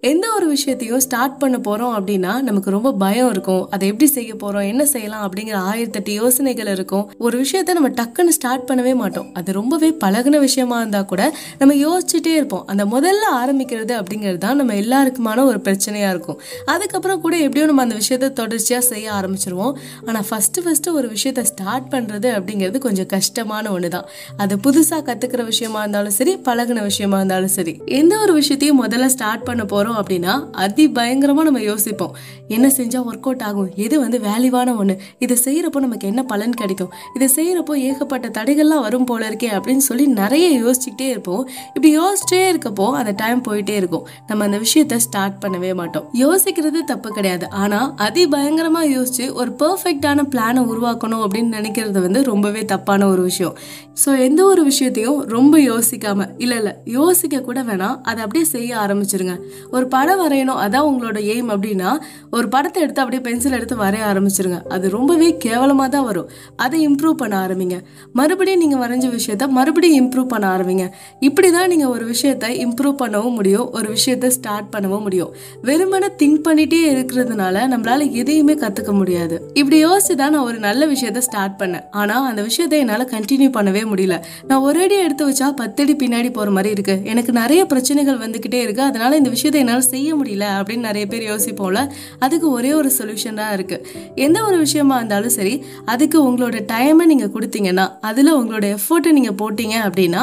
எந்த ஒரு விஷயத்தையும் ஸ்டார்ட் பண்ண போறோம் அப்படின்னா நமக்கு ரொம்ப பயம் இருக்கும். அதை எப்படி செய்ய போகிறோம் என்ன செய்யலாம்? அப்படிங்கிற ஆயிரத்தெட்டு யோசனைகள் இருக்கும். ஒரு விஷயத்த நம்ம டக்குன்னு ஸ்டார்ட் பண்ணவே மாட்டோம். அது ரொம்பவே பழகுன விஷயமா இருந்தால் கூட நம்ம யோசிச்சுட்டே இருப்போம். அந்த முதல்ல ஆரம்பிக்கிறது அப்படிங்கிறது தான் நம்ம எல்லாருக்குமான ஒரு பிரச்சனையாக இருக்கும். அதுக்கப்புறம் கூட எப்படியோ நம்ம அந்த விஷயத்த தொடர்ச்சியாக செய்ய ஆரம்பிச்சிருவோம். ஆனால் ஃபஸ்ட்டு ஃபஸ்ட்டு ஒரு விஷயத்த ஸ்டார்ட் பண்ணுறது அப்படிங்கிறது கொஞ்சம் கஷ்டமான ஒண்ணுதான் அது புதுசாக கற்றுக்கிற விஷயமா இருந்தாலும் சரி பழகுன விஷயமா இருந்தாலும் சரி. எந்த ஒரு விஷயத்தையும் முதல்ல ஸ்டார்ட் பண்ண போகிறோம் அப்படின்னா அதி பயங்கரமாக நம்ம யோசிப்போம். என்ன செஞ்சால் ஒர்க் அவுட் ஆகும்? எது வந்து வேல்யூவான ஒன்று இதை செய்கிறப்போ நமக்கு என்ன பலன் கிடைக்கும்? இதை செய்கிறப்போ ஏகப்பட்ட தடைகள்லாம் வரும் போல இருக்கே அப்படின்னு சொல்லி நிறைய யோசிச்சுக்கிட்டே இருப்போம். இப்படி யோசிச்சிட்டே இருக்கப்போ அந்த டைம் போயிட்டே இருக்கும். நம்ம அந்த விஷயத்த ஸ்டார்ட் பண்ணவே மாட்டோம். யோசிக்கிறது தப்பு கிடையாது. ஆனால் அதி பயங்கரமாக யோசிச்சு ஒரு பர்ஃபெக்டான பிளானை உருவாக்கணும் அப்படின்னு நினைக்கிறது வந்து ரொம்பவே தப்பான ஒரு விஷயம். ஸோ எந்த ஒரு விஷயத்தையும் ரொம்ப யோசிக்காம இல்லை இல்லை யோசிக்க கூட வேணாம். அதை அப்படியே செய்ய ஆரம்பிச்சிருங்க. ஒரு படம் வரையணும் அதான் உங்களோட எய்ம் அப்படின்னா ஒரு படத்தை எடுத்து அப்படியே பென்சில் எடுத்து வரைய ஆரம்பிச்சிருங்க. அது ரொம்பவே கேவலமா தான் வரும். அதை இம்ப்ரூவ் பண்ண ஆரம்பிங்க. மறுபடியும் நீங்க வரைஞ்ச விஷயத்த மறுபடியும் இம்ப்ரூவ் பண்ண ஆரம்பிங்க. இப்படிதான் நீங்க ஒரு விஷயத்த இம்ப்ரூவ் பண்ணவும் முடியும் ஒரு விஷயத்த ஸ்டார்ட் பண்ணவும் முடியும். வெறுமனை திங்க் பண்ணிட்டே இருக்கிறதுனால நம்மளால எதையுமே கத்துக்க முடியாது. இப்படி யோசிச்சு தான் நான் ஒரு நல்ல விஷயத்த ஸ்டார்ட் பண்ணேன். ஆனா அந்த விஷயத்த என்னால கண்டினியூ பண்ணவே முடியல. நான் ஒரு அடி எடுத்து வச்சா பத்தடி பின்னாடி போற மாதிரி இருக்கு. எனக்கு நிறைய பிரச்சனைகள் வந்துக்கிட்டே இருக்கு. அதனால இந்த விஷயம் விஷயத்தை என்னால் செய்ய முடியல அப்படின்னு நிறைய பேர் யோசிப்போம்ல அதுக்கு ஒரே ஒரு சொல்யூஷன் தான் இருக்குது எந்த ஒரு விஷயமா இருந்தாலும் சரி அதுக்கு உங்களோட டைமை நீங்கள் கொடுத்தீங்கன்னா அதில் உங்களோட எஃபோர்ட்டை நீங்கள் போட்டீங்க அப்படின்னா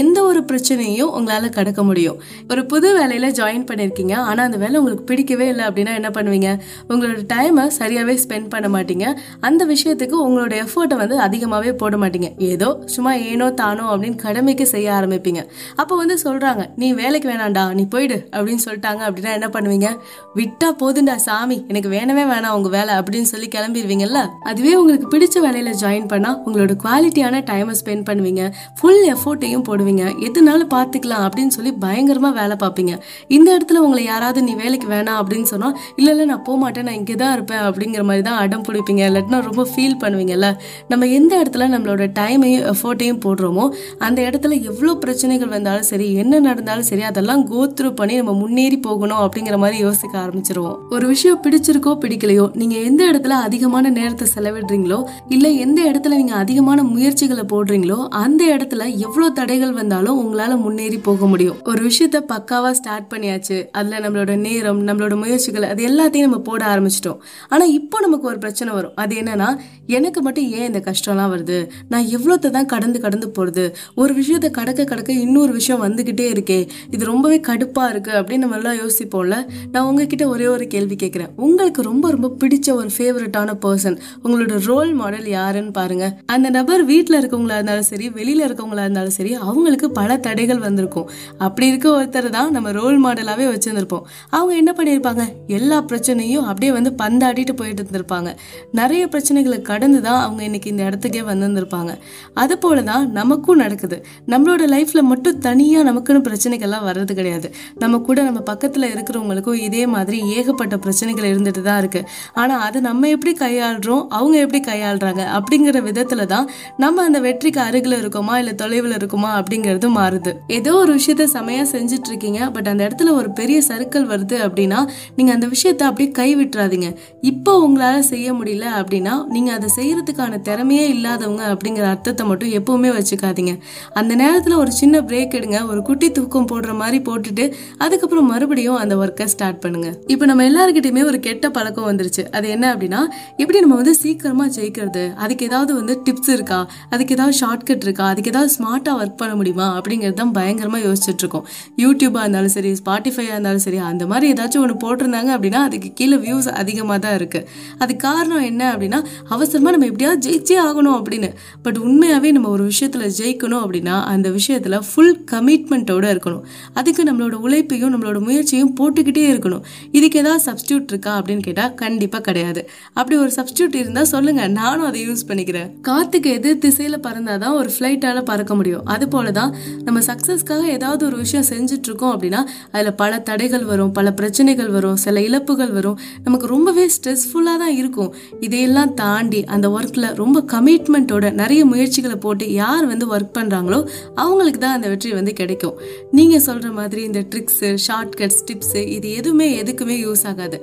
எந்த ஒரு பிரச்சனையும் உங்களால கடக்க முடியும். ஒரு புது வேலையில் ஜாயின் பண்ணியிருக்கீங்க ஆனால் அந்த வேலை உங்களுக்கு பிடிக்கவே இல்லை அப்படின்னா என்ன பண்ணுவீங்க? உங்களோட டைமை சரியாகவே ஸ்பெண்ட் பண்ண மாட்டீங்க. அந்த விஷயத்துக்கு உங்களோட எஃபோர்ட்டை வந்து அதிகமாகவே போட மாட்டீங்க. ஏதோ சும்மா ஏனோ தானோ அப்படின்னு கடமைக்கு செய்ய ஆரம்பிப்பீங்க. அப்போ வந்து சொல்றாங்க நீ வேலைக்கு வேணாம்டா நீ போயிடு அப்படின்னு சொல்லிட்டாங்க அப்படின்னா என்ன பண்ணுவீங்க? விட்டா போதுண்டா சாமி எனக்கு வேணவே வேணாம் உங்க வேலை அப்படின்னு சொல்லி கிளம்பிடுவீங்கல்ல? அதுவே உங்களுக்கு பிடிச்ச வேலையில ஜாயின் பண்ணா உங்களோட குவாலிட்டியான டைமை ஸ்பெண்ட் பண்ணுவீங்க. ஃபுல் எஃபோர்ட்டையும் போடுவீங்க. எதுனாலும் பார்த்துக்கலாம் அப்படின்னு சொல்லி பயங்கரமா வேலை பார்ப்பீங்க. இந்த இடத்துல உங்களை யாராவது நீ வேலைக்கு வேணாம் அப்படின்னு சொன்னா இல்ல இல்ல நான் போக மாட்டேன் நான் இங்கே தான் இருப்பேன் அப்படிங்கிற மாதிரி தான் அடம் பிடிப்பீங்க. இல்லாட்டினா ரொம்ப ஃபீல் பண்ணுவீங்கல்ல? நம்ம எந்த இடத்துல நம்மளோட டைமையும் எஃபோர்ட்டையும் போடுறோமோ அந்த இடத்துல எவ்வளோ பிரச்சனைகள் வந்தாலும் சரி என்ன நடந்தாலும் சரி அதெல்லாம் கோத்ரூ பண்ணி நம்ம முன்னேறி போகணும் அப்படிங்கிற மாதிரி யோசிக்க ஆரம்பிச்சிருவோம். ஒரு விஷயம் பிடிச்சிருக்கோ பிடிக்கலையோ நீங்க எந்த இடத்துல அதிகமான நேரத்தை செலவிடுறீங்களோ இல்ல எந்த இடத்துல நீங்க அதிகமான முயற்சிகளை போடுறீங்களோ அந்த இடத்துல எவ்வளவு தடைகள் வந்தாலும் உங்களால முன்னேறி போக முடியும். ஒரு விஷயத்த பக்காவா ஸ்டார்ட் பண்ணியாச்சு அதுல நம்மளோட நேரம் நம்மளோட முயற்சிகள் அது எல்லாத்தையும் நம்ம போட ஆரம்பிச்சிட்டோம். ஆனா இப்போ நமக்கு ஒரு பிரச்சனை வரும். அது என்னன்னா எனக்கு மட்டும் ஏன் இந்த கஷ்டம்லாம் வருது? நான் எவ்வளோத்தை தான் கடந்து கடந்து போறது? ஒரு விஷயத்த கடக்க கடக்க இன்னொரு விஷயம் வந்துகிட்டே இருக்கே இது ரொம்பவே கடுப்பா இருக்கு அப்படின்னு நம்ம எல்லாம் யோசிப்போம்ல நான் உங்ககிட்ட ஒரே ஒரு கேள்வி கேட்குறேன் உங்களுக்கு ரொம்ப ரொம்ப பிடிச்ச ஒரு ஃபேவரட்டான பர்சன் உங்களோட ரோல் மாடல் யாருன்னு பாருங்க. அந்த நபர் வீட்டில் இருக்கவங்களா இருந்தாலும் சரி வெளியில் இருக்கவங்களா இருந்தாலும் சரி அவங்களுக்கு பல தடைகள் வந்திருக்கும். அப்படி இருக்க ஒருத்தர் தான் நம்ம ரோல் மாடலாகவே வச்சுருந்துருப்போம். அவங்க என்ன பண்ணியிருப்பாங்க? எல்லா பிரச்சனையும் அப்படியே வந்து பந்தாடிட்டு போயிட்டு இருந்திருப்பாங்க. நிறைய பிரச்சனைகளை கடந்து தான் அவங்க இன்னைக்கு இந்த இடத்துக்கே வந்திருந்திருப்பாங்க. அது போல தான் நமக்கும் நடக்குது. நம்மளோட லைஃப்ல மட்டும் தனியாக நமக்குன்னு பிரச்சனைகள்லாம் வர்றது கிடையாது. நம்ம கூட நம்ம நம்ம பக்கத்தில் இருக்கிறவங்களுக்கும் இதே மாதிரி ஏகப்பட்ட பிரச்சனைகள் இருந்துட்டு தான் இருக்குது ஆனால் அது நம்ம எப்படி கையாளுறோம்? அவங்க எப்படி கையாளுறாங்க? அப்படிங்கிற விதத்தில் தான் நம்ம அந்த வெற்றிக்கு அருகில் இருக்கோமா? இல்லை தொலைவில் இருக்குமா? அப்படிங்கிறது மாறுது. ஏதோ ஒரு விஷயத்த செமையாக செஞ்சுட்டு இருக்கீங்க பட் அந்த இடத்துல ஒரு பெரிய சர்க்கிள் வருது அப்படின்னா நீங்கள் அந்த விஷயத்த அப்படியே கை விட்டுறாதீங்க இப்போ உங்களால் செய்ய முடியல அப்படின்னா நீங்கள் அதை செய்கிறதுக்கான திறமையே இல்லாதவங்க அப்படிங்கிற அர்த்தத்தை மட்டும் எப்பவுமே வச்சுக்காதீங்க. அந்த நேரத்தில் ஒரு சின்ன பிரேக் எடுங்க. ஒரு குட்டி தூக்கம் போடுற மாதிரி போட்டுட்டு அதுக்கப்புறம் மறுபடியும் அந்த ஒர்க்கை ஸ்டார்ட் பண்ணுங்க. இப்போ நம்ம எல்லாருக்கிட்டையுமே ஒரு கெட்ட பழக்கம் வந்துருச்சு. அது என்ன அப்படின்னா எப்படி நம்ம வந்து சீக்கிரமா ஜெயிக்கிறது? அதுக்கு ஏதாவது வந்து டிப்ஸ் இருக்கா? அதுக்கு ஏதாவது ஷார்ட்கட் இருக்கா? அதுக்கு ஏதாவது ஸ்மார்ட்டா ஒர்க் பண்ண முடியுமா? அப்படிங்கிறது தான் பயங்கரமா யோசிச்சுட்டு இருக்கோம் யூடியூபா இருந்தாலும் சரி ஸ்பாட்டிஃபையா இருந்தாலும் சரி அந்த மாதிரி ஏதாச்சும் ஒன்று போட்டிருந்தாங்க அப்படின்னா அதுக்கு கீழே வியூஸ் அதிகமாக தான் இருக்கு. அது காரணம் என்ன அப்படின்னா அவசரமா நம்ம எப்படியாவது ஜெயிச்சே ஆகணும் அப்படின்னு. பட் உண்மையாவே நம்ம ஒரு விஷயத்துல ஜெயிக்கணும் அப்படின்னா அந்த விஷயத்துல ஃபுல் கமிட்மெண்ட்டோட இருக்கணும். அதுக்கு நம்மளோட உழைப்பையும் நம்மளோட நம்மளோட முயற்சியும் போட்டுக்கிட்டே இருக்கணும். இதுக்கு ஏதாவது சப்ஸ்டியூட் இருக்கா அப்படின்னு கேட்டால் கண்டிப்பாக கிடையாது. அப்படி ஒரு சப்ஸ்டியூட் இருந்தால் சொல்லுங்கள் நானும் அதை யூஸ் பண்ணிக்கிறேன். காத்துக்கு எதிர் பறந்தால் தான் ஒரு ஃப்ளைட்டால் பறக்க முடியும். அது போலதான் நம்ம சக்ஸஸ்க்காக ஏதாவது ஒரு விஷயம் செஞ்சுட்டு இருக்கோம் அப்படின்னா அதில் பல தடைகள் வரும் பல பிரச்சனைகள் வரும் சில இழப்புகள் வரும். நமக்கு ரொம்பவே ஸ்ட்ரெஸ்ஃபுல்லாக தான் இருக்கும். இதையெல்லாம் தாண்டி அந்த ஒர்க்கில் ரொம்ப கமிட்மெண்ட்டோட நிறைய முயற்சிகளை போட்டு யார் வந்து ஒர்க் பண்ணுறாங்களோ அவங்களுக்கு தான் அந்த வெற்றி வந்து கிடைக்கும். நீங்கள் சொல்கிற மாதிரி இந்த ட்ரிக்ஸு ஷார்ட்கட்ஸ் டிப்ஸு இது எதுவுமே எதுக்குமே யூஸ் ஆகாது.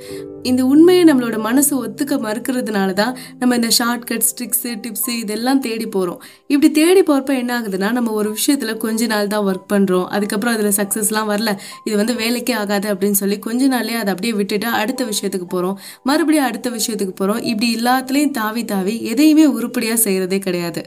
இந்த உண்மையை நம்மளோட மனசு ஒத்துக்க மறுக்கிறதுனால தான் நம்ம இந்த ஷார்ட் ட்ரிக்ஸு டிப்ஸு இதெல்லாம் தேடி போகிறோம் இப்படி தேடி போகிறப்ப என்ன ஆகுதுன்னா நம்ம ஒரு விஷயத்தில் கொஞ்ச நாள் தான் ஒர்க் பண்ணுறோம் அதுக்கப்புறம் அதில் சக்ஸஸ்லாம் வரல. இது வந்து வேலைக்கே ஆகாது அப்படின்னு சொல்லி கொஞ்ச நாளே அதை அப்படியே விட்டுட்டு அடுத்த விஷயத்துக்கு போகிறோம் மறுபடியும் அடுத்த விஷயத்துக்கு போகிறோம் இப்படி எல்லாத்துலேயும் தாவி தாவி எதையுமே உருப்படியாக செய்கிறதே கிடையாது.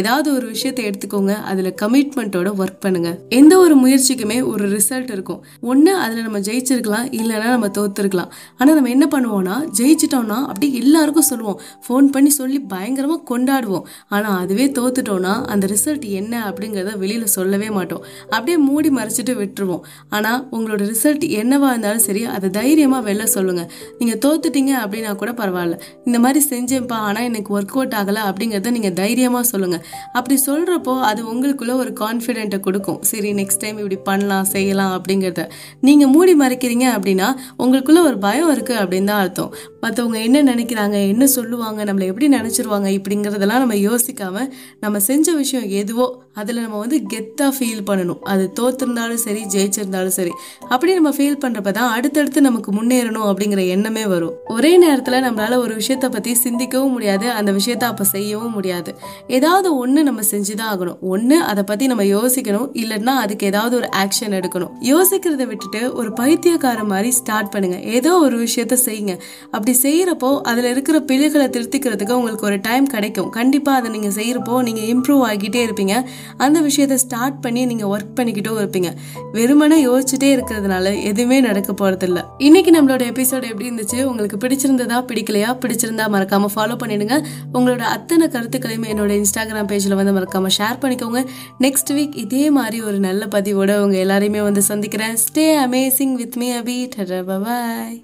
ஏதாவது ஒரு விஷயத்தை எடுத்துக்கோங்க. அதில் கமிட்மெண்ட்டோட ஒர்க் பண்ணுங்கள் எந்த ஒரு முயற்சிக்குமே ஒரு ரிசல்ட் இருக்கும். ஒன்று அதில் நம்ம ஜெயிச்சிருக்கலாம் இல்லைன்னா நம்ம தோத்துருக்கலாம். ஆனால் நம்ம என்ன பண்ணுவோம்னா ஜெயிச்சிட்டோம்னா அப்படியே எல்லாருக்கும் சொல்லுவோம். ஃபோன் பண்ணி சொல்லி பயங்கரமாக கொண்டாடுவோம். ஆனால் அதுவே தோத்துட்டோம்னா அந்த ரிசல்ட் என்ன அப்படிங்கிறத வெளியில் சொல்லவே மாட்டோம். அப்படியே மூடி மறைச்சிட்டு விட்டுருவோம். ஆனால் உங்களோட ரிசல்ட் என்னவா இருந்தாலும் சரி அதை தைரியமாக வெளில சொல்லுங்கள் நீங்கள் தோத்துட்டீங்க அப்படின்னா கூட பரவாயில்ல. இந்த மாதிரி செஞ்சேன்ப்பா ஆனால் எனக்கு ஒர்க் அவுட் ஆகலை அப்படிங்கிறத நீங்கள் தைரியமாக சொல்லுங்கள் அப்படி சொல்கிறப்போ அது உங்களுக்குள்ளே ஒரு கான்ஃபிடென்ட்டை கொடுக்கும். சரி நெக்ஸ்ட் டைம் இப்படி பண்ணலாம் செய்யலாம் அப்படிங்கிறத. நீங்கள் மூடி மறைக்கிறீங்க அப்படின்னா உங்களுக்குள்ளே ஒரு பயம் இருக்குது அப்படின்னு தான் அர்த்தம். மற்றவங்க என்ன நினைக்கிறாங்க என்ன சொல்லுவாங்க நம்மளை எப்படி நினச்சிருவாங்க இப்படிங்கிறதெல்லாம் நம்ம யோசிக்காம நம்ம செஞ்ச விஷயம் எதுவோ அதில் நம்ம வந்து கெத்தாக ஃபீல் பண்ணணும். அது தோத்திருந்தாலும் சரி ஜெயிச்சிருந்தாலும் சரி. அப்படி நம்ம ஃபீல் பண்ணுறப்ப தான் அடுத்தடுத்து நமக்கு முன்னேறணும் அப்படிங்கிற எண்ணமே வரும். ஒரே நேரத்தில் நம்மளால் ஒரு விஷயத்தை பற்றி சிந்திக்கவும் முடியாது அந்த விஷயத்த அப்போ செய்யவும் முடியாது. ஏதாவது ஒன்று நம்ம செஞ்சு தான் ஆகணும். ஒன்று அதை பற்றி நம்ம யோசிக்கணும். இல்லைன்னா அதுக்கு ஏதாவது ஒரு ஆக்ஷன் எடுக்கணும். யோசிக்கிறத விட்டுட்டு ஒரு பைத்தியக்கார மாதிரி ஸ்டார்ட் பண்ணுங்கள் ஏதோ ஒரு விஷயத்த செய்யுங்க. அப்படி அப்படி செய்கிறப்போ அதில் இருக்கிற பிழைகளை திருத்திக்கிறதுக்கு உங்களுக்கு ஒரு டைம் கிடைக்கும். கண்டிப்பாக அதை நீங்கள் செய்கிறப்போ நீங்கள் இம்ப்ரூவ் ஆகிட்டே இருப்பீங்க. அந்த விஷயத்தை ஸ்டார்ட் பண்ணி நீங்கள் ஒர்க் பண்ணிக்கிட்டும் இருப்பீங்க. வெறுமனே யோசிச்சுட்டே இருக்கிறதுனால எதுவுமே நடக்க போகிறதில்ல இன்னைக்கு நம்மளோட எபிசோடு எப்படி இருந்துச்சு? உங்களுக்கு பிடிச்சிருந்ததா பிடிக்கலையா? பிடிச்சிருந்தா மறக்காமல் ஃபாலோ பண்ணிடுங்க. உங்களோட அத்தனை கருத்துக்களையும் என்னோட இன்ஸ்டாகிராம் பேஜில் வந்து மறக்காமல் ஷேர் பண்ணிக்கோங்க. நெக்ஸ்ட் வீக் இதே மாதிரி ஒரு நல்ல பதிவோட உங்கள் எல்லாரையுமே வந்து சந்திக்கிறேன். Stay amazing with me Abhi bye